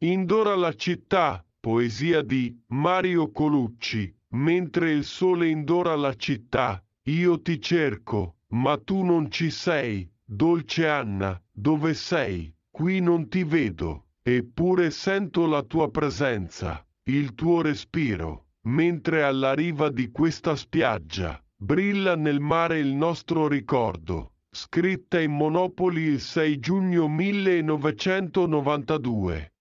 Indora la città, poesia di Mario Colucci. Mentre il sole indora la città, io ti cerco, ma tu non ci sei. Dolce Anna, dove sei? Qui non ti vedo, eppure sento la tua presenza, il tuo respiro, mentre alla riva di questa spiaggia brilla nel mare il nostro ricordo. Scritta in Monopoli il 6 giugno 1992.